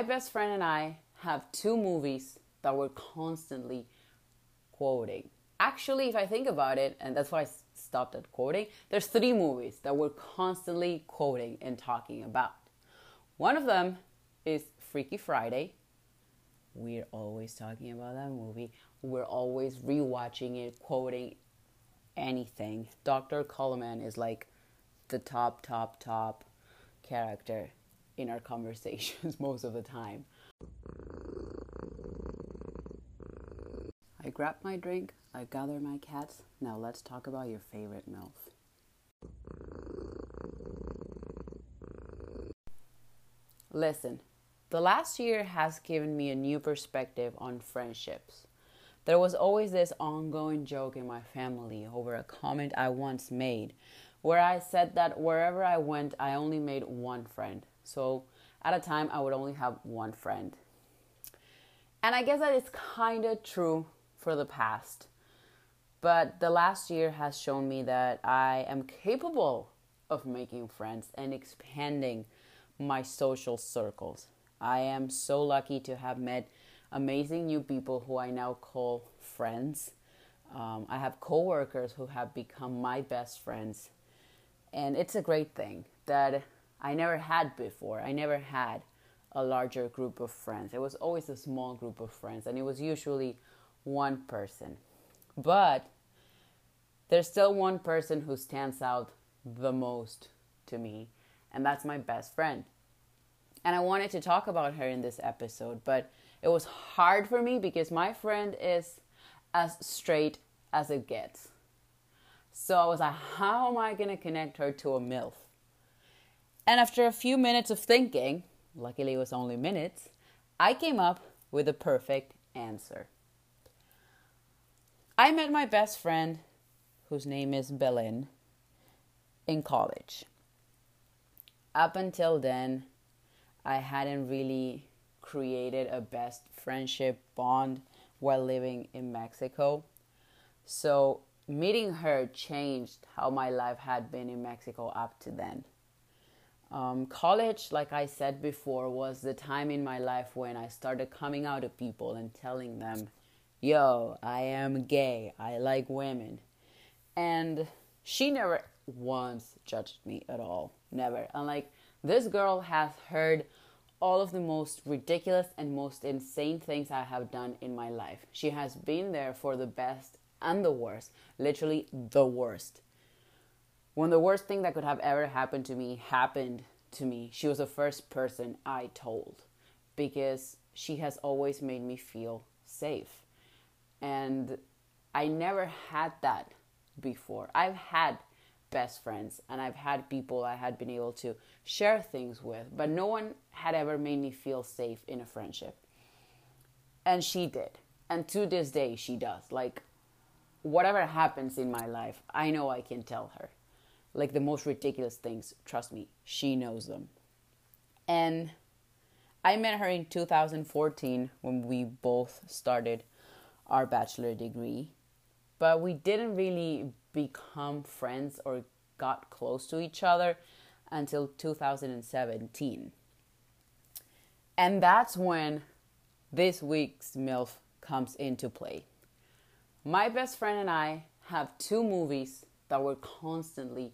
My best friend and I have two movies that we're constantly quoting. Actually, if I think about it, and that's why I stopped at quoting, there's three movies that we're constantly quoting and talking about. One of them is Freaky Friday. We're always talking about that movie. We're always rewatching it, quoting anything. Dr. Coleman is like the top, top, top character in our conversations most of the time. I grab my drink, I gather my cats. Now let's talk about your favorite MILF. Listen, the last year has given me a new perspective on friendships. There was always this ongoing joke in my family over a comment I once made where I said that wherever I went, I only made one friend. So at a time, I would only have one friend. And I guess that is kind of true for the past. But the last year has shown me that I am capable of making friends and expanding my social circles. I am so lucky to have met amazing new people who I now call friends. Um, I have coworkers who have become my best friends, and it's a great thing that I never had before. I never had a larger group of friends. It was always a small group of friends, and it was usually one person. But there's still one person who stands out the most to me, and that's my best friend. And I wanted to talk about her in this episode, but it was hard for me because my friend is as straight as it gets. So I was like, how am I going to connect her to a MILF? And after a few minutes of thinking, luckily it was only minutes, I came up with a perfect answer. I met my best friend, whose name is Belen, in college. Up until then, I hadn't really created a best friendship bond while living in Mexico. So, meeting her changed how my life had been in Mexico up to then. Um, college, like I said before, was the time in my life when I started coming out to people and telling them, yo, I am gay, I like women. And she never once judged me at all. Never. And like, this girl has heard all of the most ridiculous and most insane things I have done in my life. She has been there for the best and the worst, literally the worst. When the worst thing that could have ever happened to me happened to me, she was the first person I told because she has always made me feel safe. And I never had that before. I've had best friends and I've had people I had been able to share things with, but no one had ever made me feel safe in a friendship. And she did. And to this day, she does. Like, whatever happens in my life, I know I can tell her. Like, the most ridiculous things, trust me, she knows them. And I met her in 2014 when we both started our bachelor degree, but we didn't really become friends or got close to each other until 2017. And that's when this week's MILF comes into play. My best friend and I have two movies that we're constantly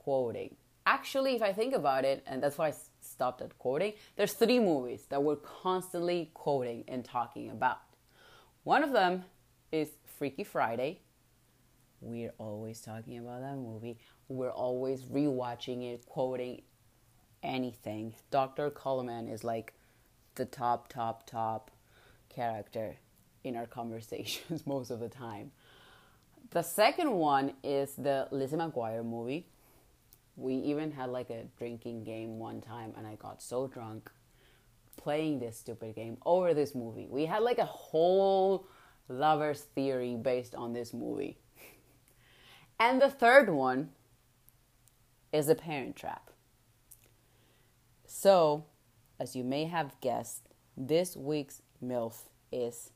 quoting. Actually, if I think about it, and that's why I stopped at quoting, there's three movies that we're constantly quoting and talking about. One of them is Freaky Friday, we're always talking about that movie. We're always rewatching it, quoting anything. Dr. Coleman is like the top, top, top character in our conversations most of the time. The second one is the Lizzie McGuire movie. We even had like a drinking game one time, and I got so drunk playing this stupid game over this movie. We had like a whole lover's theory based on this movie. And the third one is a parent trap. So, as you may have guessed, this week's MILF is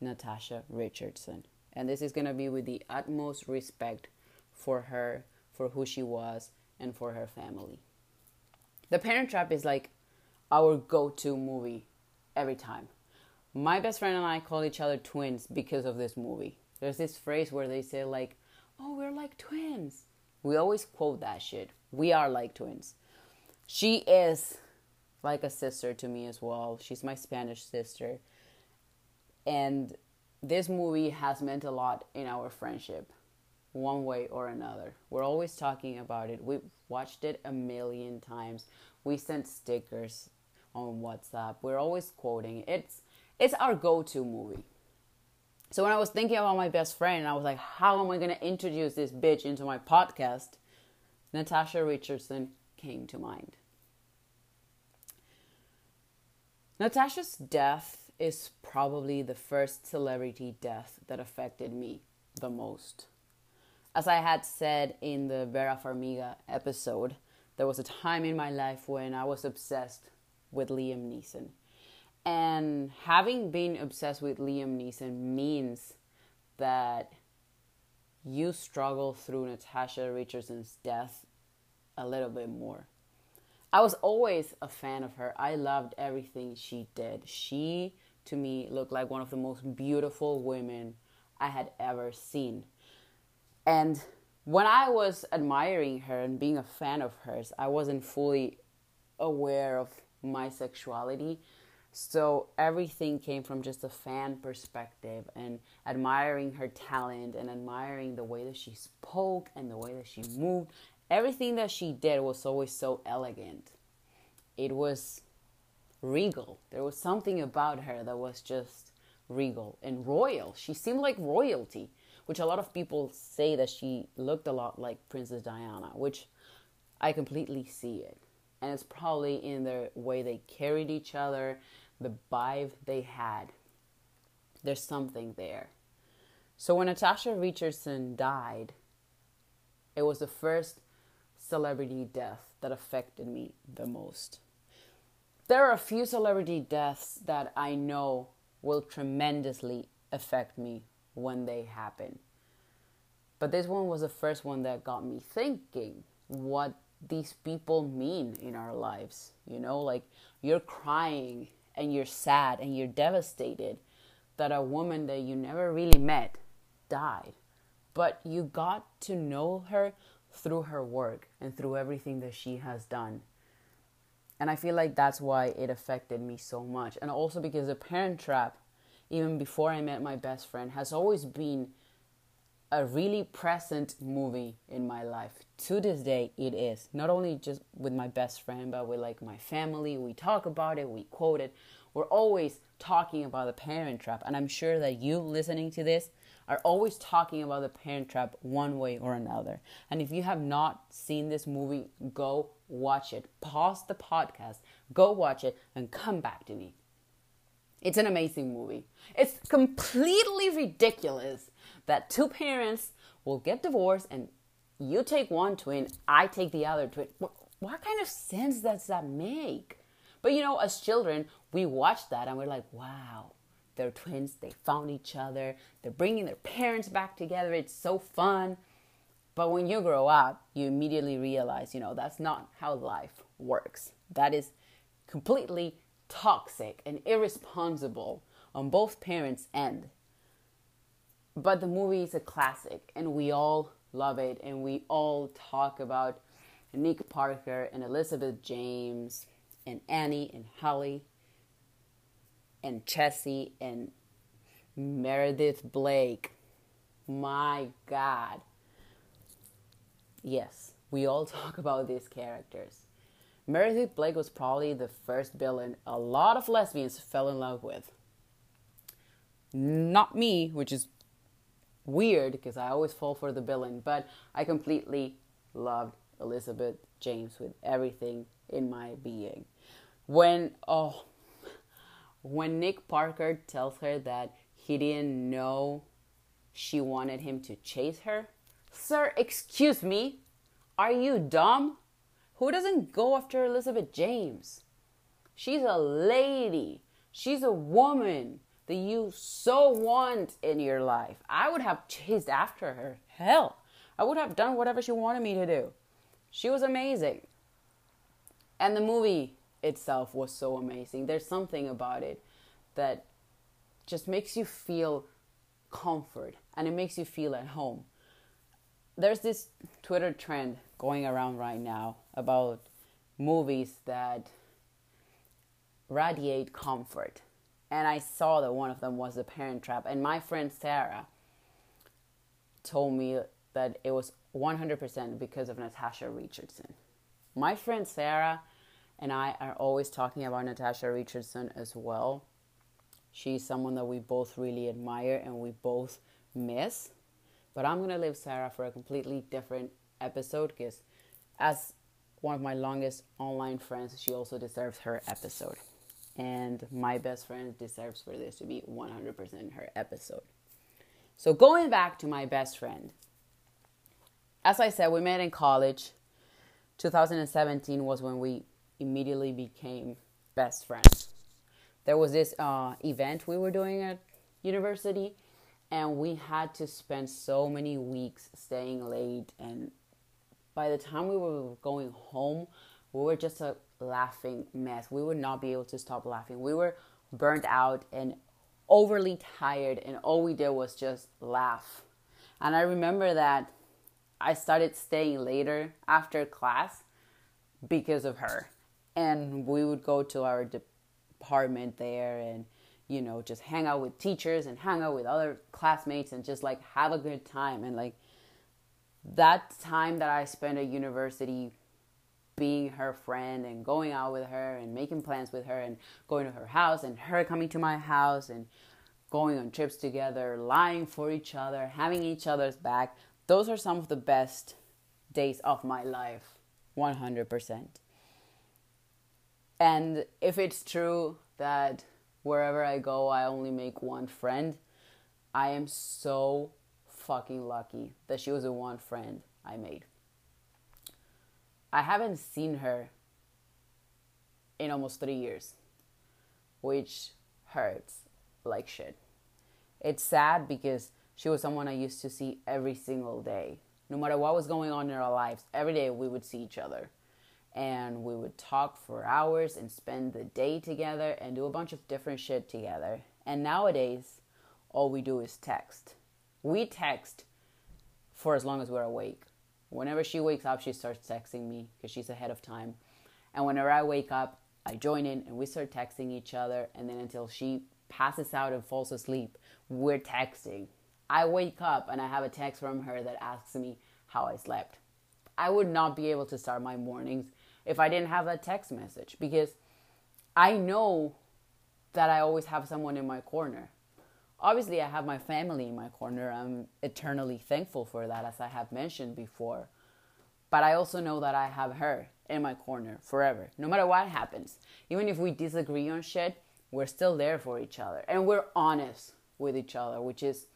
Natasha Richardson. And this is going to be with the utmost respect for her, for who she was, and for her family. The Parent Trap is like our go to movie every time. My best friend and I call each other twins because of this movie. There's this phrase where they say, like, oh, we're like twins. We always quote that shit. We are like twins. She is like a sister to me as well. She's my Spanish sister. And this movie has meant a lot in our friendship, one way or another. We're always talking about it. We've watched it a million times. We sent stickers on WhatsApp. We're always quoting. It's it's our go-to movie. So when I was thinking about my best friend, I was like, how am I going to introduce this bitch into my podcast? Natasha Richardson came to mind. Natasha's death is probably the first celebrity death that affected me the most. As I had said in the Vera Farmiga episode, there was a time in my life when I was obsessed with Liam Neeson. And having been obsessed with Liam Neeson means that you struggle through Natasha Richardson's death a little bit more. I was always a fan of her. I loved everything she did. She, to me, looked like one of the most beautiful women I had ever seen. And when I was admiring her and being a fan of hers, I wasn't fully aware of my sexuality. So everything came from just a fan perspective and admiring her talent and admiring the way that she spoke and the way that she moved. Everything that she did was always so elegant. It was regal. There was something about her that was just regal and royal. She seemed like royalty, which a lot of people say that she looked a lot like Princess Diana, which I completely see it. And it's probably in the way they carried each other the vibe they had. There's something there. So when Natasha Richardson died, it was the first celebrity death that affected me the most. There are a few celebrity deaths that I know will tremendously affect me when they happen. But this one was the first one that got me thinking what these people mean in our lives. You know, like you're crying and you're sad and you're devastated that a woman that you never really met died. But you got to know her through her work and through everything that she has done. And I feel like that's why it affected me so much. And also because The Parent Trap, even before I met my best friend, has always been a really present movie in my life. To this day, it is. Not only just with my best friend, but with like my family. We talk about it, we quote it. We're always talking about the parent trap. And I'm sure that you listening to this are always talking about the parent trap one way or another. And if you have not seen this movie, go watch it. Pause the podcast, go watch it, and come back to me. It's an amazing movie. It's completely ridiculous that two parents will get divorced and you take one twin, I take the other twin. What, what kind of sense does that make? But you know, as children, we watch that and we're like, wow, they're twins. They found each other. They're bringing their parents back together. It's so fun. But when you grow up, you immediately realize, you know, that's not how life works. That is completely toxic and irresponsible on both parents' end. But the movie is a classic and we all love it and we all talk about Nick Parker and Elizabeth James and Annie and Hallie and Chessie and Meredith Blake. My God. Yes, we all talk about these characters. Meredith Blake was probably the first villain a lot of lesbians fell in love with. Not me, which is weird because I always fall for the villain, but I completely loved Elizabeth James with everything in my being. When oh when Nick Parker tells her that he didn't know she wanted him to chase her, sir, excuse me, are you dumb? Who doesn't go after Elizabeth James? She's a lady. She's a woman that you so want in your life. I would have chased after her. Hell, I would have done whatever she wanted me to do. She was amazing. And the movie itself was so amazing. There's something about it that just makes you feel comfort and it makes you feel at home. There's this Twitter trend going around right now about movies that radiate comfort. And I saw that one of them was The Parent Trap. And my friend Sarah told me that it was 100% because of Natasha Richardson. My friend Sarah and I are always talking about Natasha Richardson as well. She's someone that we both really admire and we both miss. But I'm going to leave Sarah for a completely different episode because, as one of my longest online friends, she also deserves her episode. And my best friend deserves for this to be 100% her episode. So, going back to my best friend, as I said, we met in college. 2017 was when we immediately became best friends. There was this uh, event we were doing at university, and we had to spend so many weeks staying late. And by the time we were going home, we were just a laughing mess. We would not be able to stop laughing. We were burnt out and overly tired, and all we did was just laugh. And I remember that I started staying later after class because of her and we would go to our department there and you know just hang out with teachers and hang out with other classmates and just like have a good time and like that time that I spent at university being her friend and going out with her and making plans with her and going to her house and her coming to my house and going on trips together, lying for each other, having each other's back. Those are some of the best days of my life. 100%. And if it's true that wherever I go, I only make one friend, I am so fucking lucky that she was the one friend I made. I haven't seen her in almost three years, which hurts like shit. It's sad because she was someone I used to see every single day. No matter what was going on in our lives, every day we would see each other and we would talk for hours and spend the day together and do a bunch of different shit together. And nowadays, all we do is text. We text for as long as we're awake. Whenever she wakes up, she starts texting me because she's ahead of time. And whenever I wake up, I join in and we start texting each other. And then until she passes out and falls asleep, we're texting. I wake up and I have a text from her that asks me how I slept. I would not be able to start my mornings if I didn't have that text message because I know that I always have someone in my corner. Obviously, I have my family in my corner. I'm eternally thankful for that, as I have mentioned before. But I also know that I have her in my corner forever, no matter what happens. Even if we disagree on shit, we're still there for each other. And we're honest with each other, which is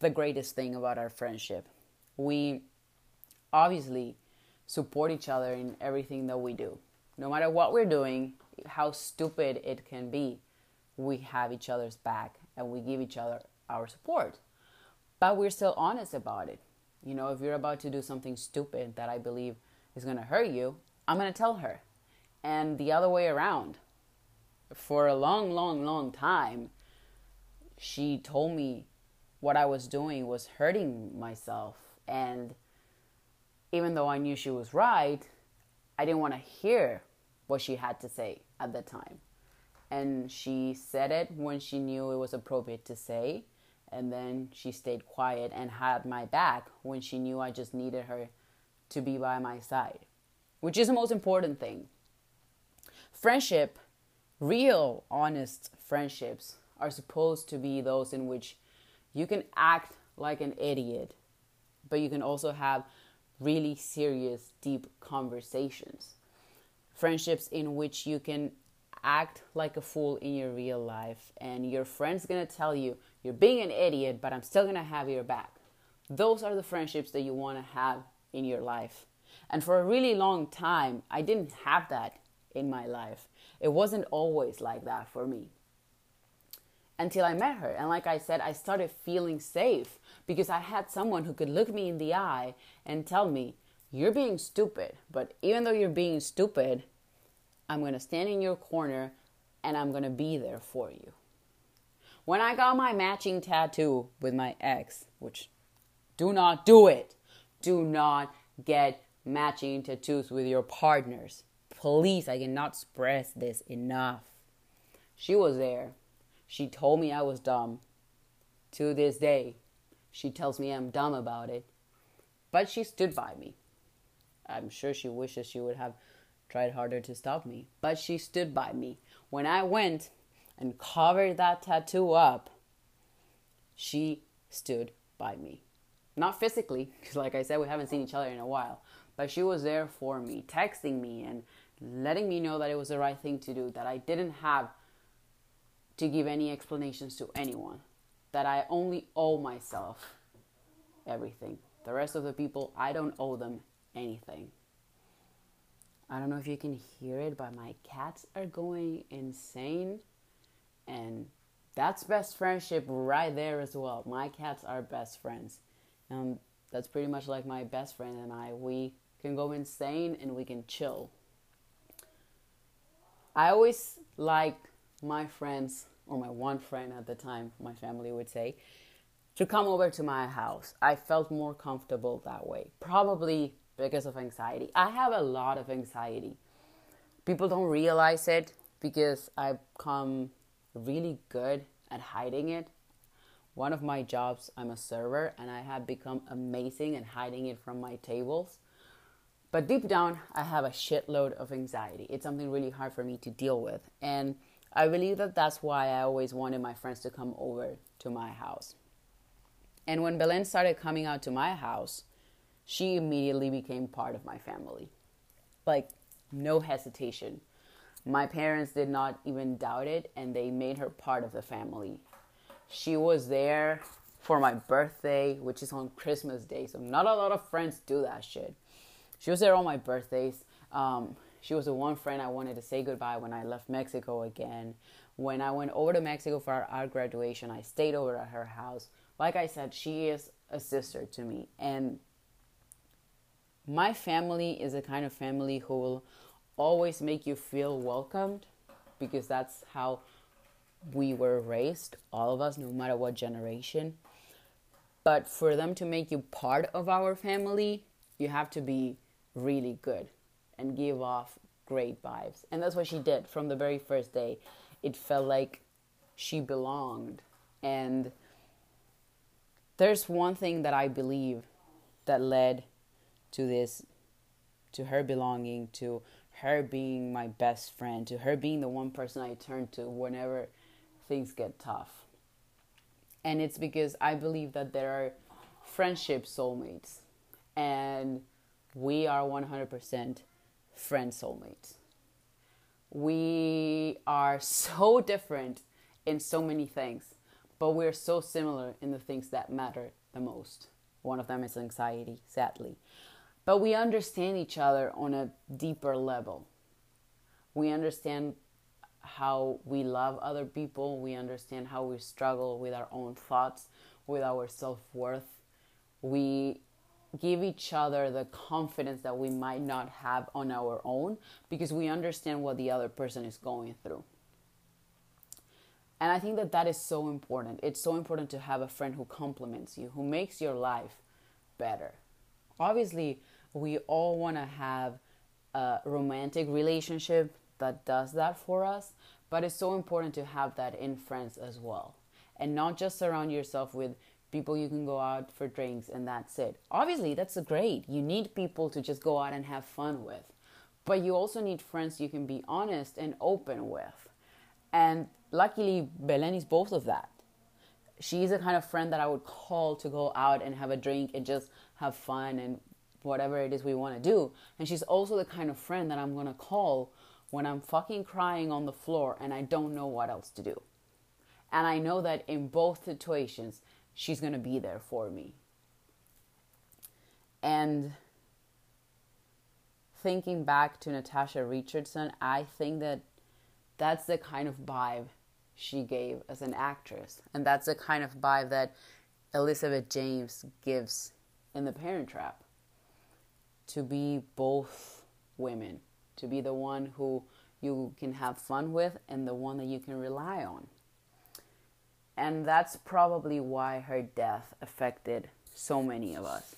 the greatest thing about our friendship. We obviously support each other in everything that we do. No matter what we're doing, how stupid it can be, we have each other's back and we give each other our support. But we're still honest about it. You know, if you're about to do something stupid that I believe is going to hurt you, I'm going to tell her. And the other way around. For a long, long, long time, she told me what I was doing was hurting myself. And even though I knew she was right, I didn't want to hear what she had to say at the time. And she said it when she knew it was appropriate to say. And then she stayed quiet and had my back when she knew I just needed her to be by my side, which is the most important thing. Friendship, real, honest friendships, are supposed to be those in which you can act like an idiot, but you can also have really serious, deep conversations. Friendships in which you can act like a fool in your real life, and your friend's gonna tell you, You're being an idiot, but I'm still gonna have your back. Those are the friendships that you wanna have in your life. And for a really long time, I didn't have that in my life. It wasn't always like that for me until I met her. And like I said, I started feeling safe because I had someone who could look me in the eye and tell me, You're being stupid. But even though you're being stupid, I'm going to stand in your corner and I'm going to be there for you. When I got my matching tattoo with my ex, which do not do it, do not get matching tattoos with your partners. Please, I cannot stress this enough. She was there. She told me I was dumb. To this day, she tells me I'm dumb about it. But she stood by me. I'm sure she wishes she would have tried harder to stop me, but she stood by me. When I went and covered that tattoo up, she stood by me. Not physically, because like I said, we haven't seen each other in a while, but she was there for me, texting me and letting me know that it was the right thing to do, that I didn't have to give any explanations to anyone, that I only owe myself everything. The rest of the people, I don't owe them anything. I don't know if you can hear it, but my cats are going insane. And that's best friendship right there as well. My cats are best friends. And that's pretty much like my best friend and I. We can go insane and we can chill. I always like my friends, or my one friend at the time, my family would say, to come over to my house. I felt more comfortable that way. Probably because of anxiety. I have a lot of anxiety. People don't realize it because I've come really good at hiding it. One of my jobs, I'm a server, and I have become amazing at hiding it from my tables. But deep down, I have a shitload of anxiety. It's something really hard for me to deal with. And I believe that that's why I always wanted my friends to come over to my house. And when Belen started coming out to my house, she immediately became part of my family. Like, no hesitation. My parents did not even doubt it, and they made her part of the family. She was there for my birthday, which is on Christmas Day, so not a lot of friends do that shit. She was there on my birthdays. Um, she was the one friend I wanted to say goodbye when I left Mexico again. When I went over to Mexico for our, our graduation, I stayed over at her house. Like I said, she is a sister to me, and my family is a kind of family who will always make you feel welcomed because that's how we were raised, all of us, no matter what generation. But for them to make you part of our family, you have to be really good and give off great vibes. And that's what she did from the very first day. It felt like she belonged. And there's one thing that I believe that led to this to her belonging to her being my best friend to her being the one person i turn to whenever things get tough and it's because i believe that there are friendship soulmates and we are 100% friend soulmate. we are so different in so many things but we're so similar in the things that matter the most one of them is anxiety sadly but we understand each other on a deeper level. We understand how we love other people. We understand how we struggle with our own thoughts, with our self worth. We give each other the confidence that we might not have on our own because we understand what the other person is going through. And I think that that is so important. It's so important to have a friend who compliments you, who makes your life better. Obviously, we all want to have a romantic relationship that does that for us, but it's so important to have that in friends as well. And not just surround yourself with people you can go out for drinks and that's it. Obviously, that's great. You need people to just go out and have fun with. But you also need friends you can be honest and open with. And luckily, Belen is both of that. She's the kind of friend that I would call to go out and have a drink and just have fun and whatever it is we want to do. And she's also the kind of friend that I'm going to call when I'm fucking crying on the floor and I don't know what else to do. And I know that in both situations, she's going to be there for me. And thinking back to Natasha Richardson, I think that that's the kind of vibe she gave as an actress. And that's the kind of vibe that Elizabeth James gives in The Parent Trap to be both women, to be the one who you can have fun with and the one that you can rely on. And that's probably why her death affected so many of us.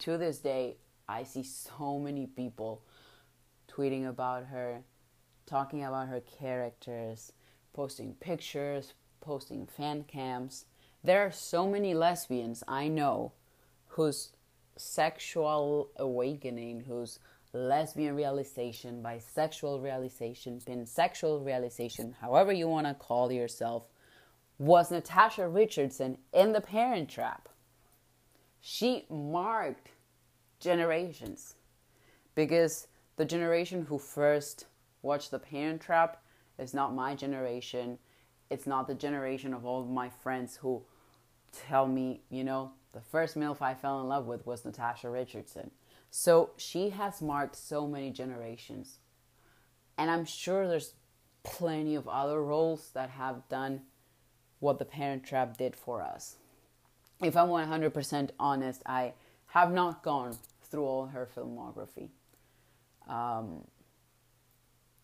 To this day, I see so many people tweeting about her, talking about her characters, posting pictures, posting fan cams. There are so many lesbians I know whose sexual awakening, whose lesbian realization, bisexual realization, pansexual realization, however you want to call yourself, was Natasha Richardson in The Parent Trap. She marked generations because the generation who first watched The Parent Trap is not my generation. It's not the generation of all of my friends who tell me, you know, the first MILF I fell in love with was Natasha Richardson. So she has marked so many generations. And I'm sure there's plenty of other roles that have done what the Parent Trap did for us. If I'm 100% honest, I have not gone through all her filmography. Um,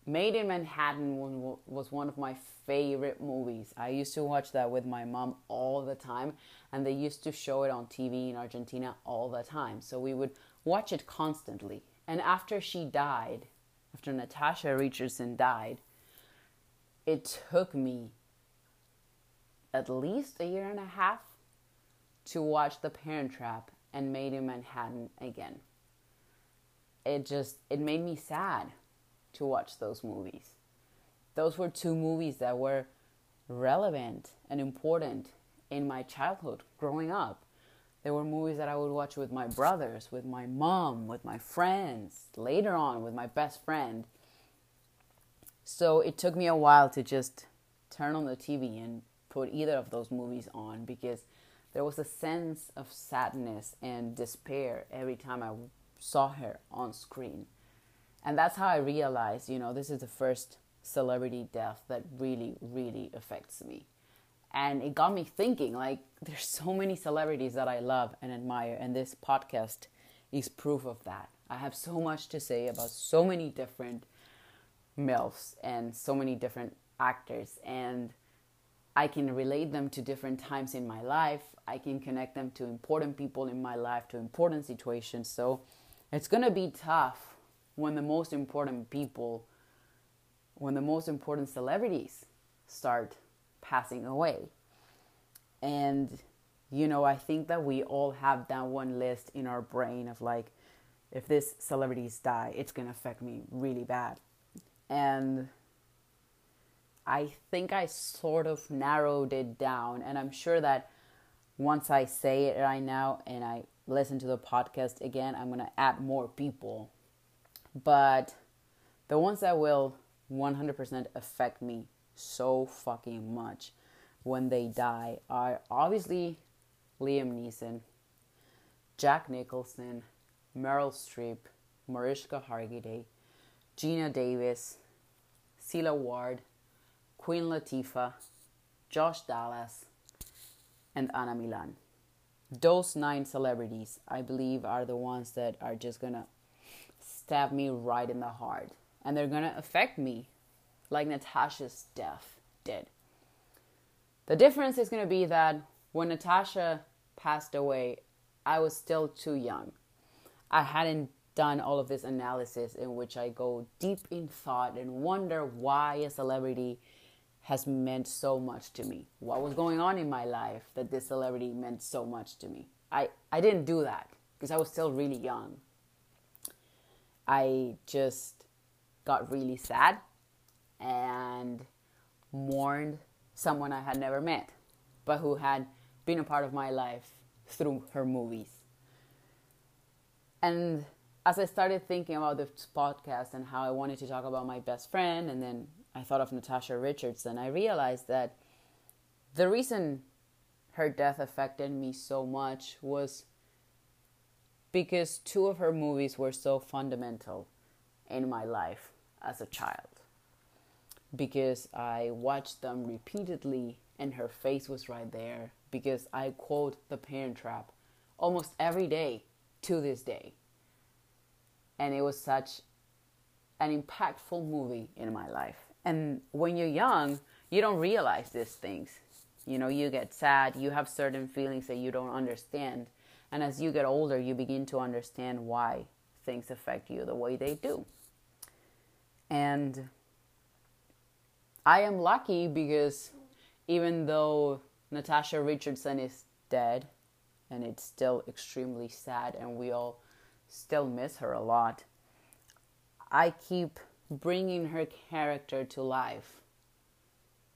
Maid in Manhattan was one of my favorite movies. I used to watch that with my mom all the time, and they used to show it on TV in Argentina all the time. So we would watch it constantly. And after she died, after Natasha Richardson died, it took me at least a year and a half to watch The Parent Trap and Maid in Manhattan again. It just it made me sad to watch those movies. Those were two movies that were relevant and important in my childhood growing up. There were movies that I would watch with my brothers, with my mom, with my friends, later on with my best friend. So it took me a while to just turn on the TV and put either of those movies on because there was a sense of sadness and despair every time I saw her on screen. And that's how I realized, you know, this is the first celebrity death that really, really affects me. And it got me thinking like, there's so many celebrities that I love and admire, and this podcast is proof of that. I have so much to say about so many different MILFs and so many different actors. And I can relate them to different times in my life. I can connect them to important people in my life, to important situations. So it's going to be tough when the most important people, when the most important celebrities start passing away. And, you know, I think that we all have that one list in our brain of like, if this celebrities die, it's going to affect me really bad. And I think I sort of narrowed it down, and I'm sure that once I say it right now and I listen to the podcast again, I'm gonna add more people. But the ones that will 100% affect me so fucking much when they die are obviously Liam Neeson, Jack Nicholson, Meryl Streep, Mariska Hargitay, Geena Davis, Sela Ward, Queen Latifah, Josh Dallas, and Anna Milan. Those nine celebrities, I believe, are the ones that are just gonna stab me right in the heart. And they're gonna affect me like Natasha's death did. The difference is gonna be that when Natasha passed away, I was still too young. I hadn't done all of this analysis in which I go deep in thought and wonder why a celebrity has meant so much to me. What was going on in my life that this celebrity meant so much to me? I, I didn't do that because I was still really young. I just got really sad and mourned someone I had never met, but who had been a part of my life through her movies. And as I started thinking about this podcast and how I wanted to talk about my best friend and then I thought of Natasha Richardson, I realized that the reason her death affected me so much was because two of her movies were so fundamental in my life as a child. Because I watched them repeatedly and her face was right there. Because I quote The Parent Trap almost every day to this day. And it was such an impactful movie in my life. And when you're young, you don't realize these things. You know, you get sad, you have certain feelings that you don't understand. And as you get older, you begin to understand why things affect you the way they do. And I am lucky because even though Natasha Richardson is dead, and it's still extremely sad, and we all still miss her a lot, I keep bringing her character to life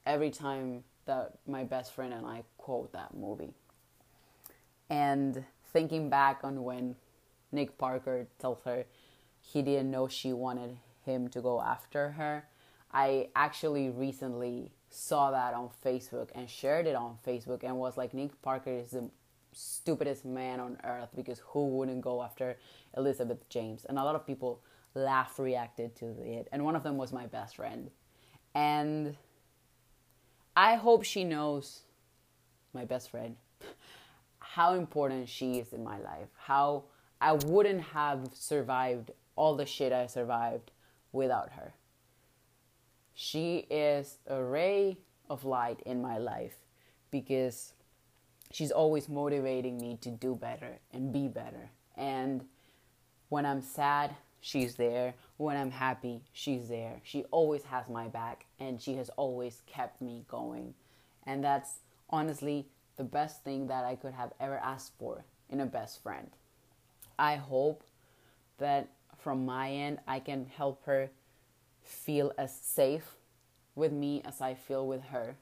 every time that my best friend and I quote that movie. And thinking back on when Nick Parker tells her he didn't know she wanted him to go after her, I actually recently saw that on Facebook and shared it on Facebook and was like, Nick Parker is the stupidest man on earth because who wouldn't go after Elizabeth James? And a lot of people laugh reacted to it. And one of them was my best friend. And I hope she knows, my best friend, how important she is in my life. How I wouldn't have survived all the shit I survived without her. She is a ray of light in my life because she's always motivating me to do better and be better. And when I'm sad, she's there. When I'm happy, she's there. She always has my back and she has always kept me going. And that's honestly the best thing that I could have ever asked for in a best friend. I hope that from my end, I can help her feel as safe with me as I feel with her.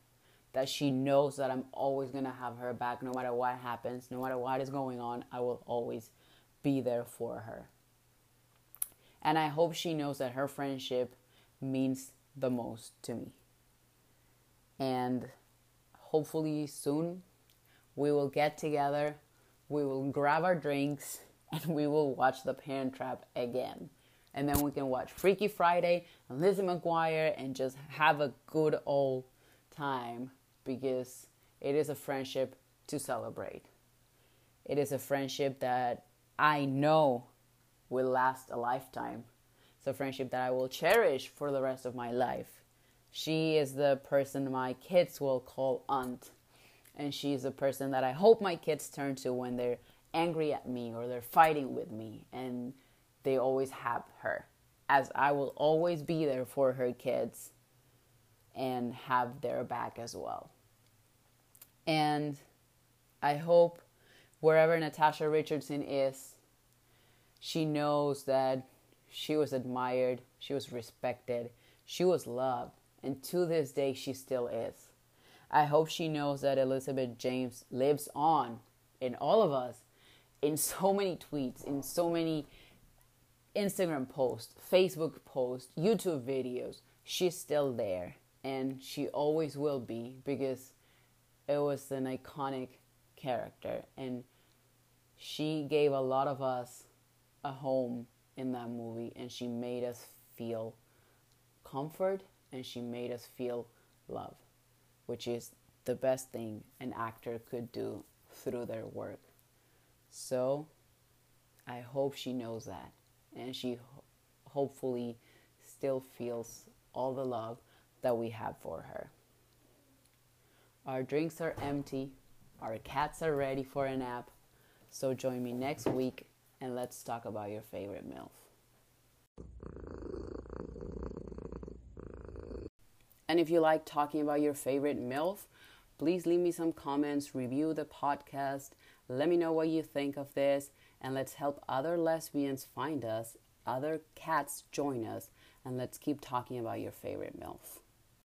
That she knows that I'm always gonna have her back no matter what happens, no matter what is going on, I will always be there for her. And I hope she knows that her friendship means the most to me. And hopefully soon we will get together, we will grab our drinks, and we will watch The Parent Trap again and then we can watch Freaky Friday and Lizzie McGuire and just have a good old time because it is a friendship to celebrate. It is a friendship that I know will last a lifetime. It's a friendship that I will cherish for the rest of my life. She is the person my kids will call aunt. And she's the person that I hope my kids turn to when they're angry at me or they're fighting with me. And they always have her, as I will always be there for her kids and have their back as well. And I hope wherever Natasha Richardson is, she knows that she was admired, she was respected, she was loved, and to this day she still is. I hope she knows that Elizabeth James lives on in all of us in so many tweets, in so many Instagram posts, Facebook posts, YouTube videos, she's still there and she always will be because it was an iconic character and she gave a lot of us a home in that movie and she made us feel comfort and she made us feel love, which is the best thing an actor could do through their work. So I hope she knows that and she ho- hopefully still feels all the love that we have for her. Our drinks are empty, our cats are ready for a nap, so join me next week and let's talk about your favorite MILF. And if you like talking about your favorite MILF, please leave me some comments, review the podcast, let me know what you think of this, and let's help other lesbians find us, other cats join us, and let's keep talking about your favorite MILF.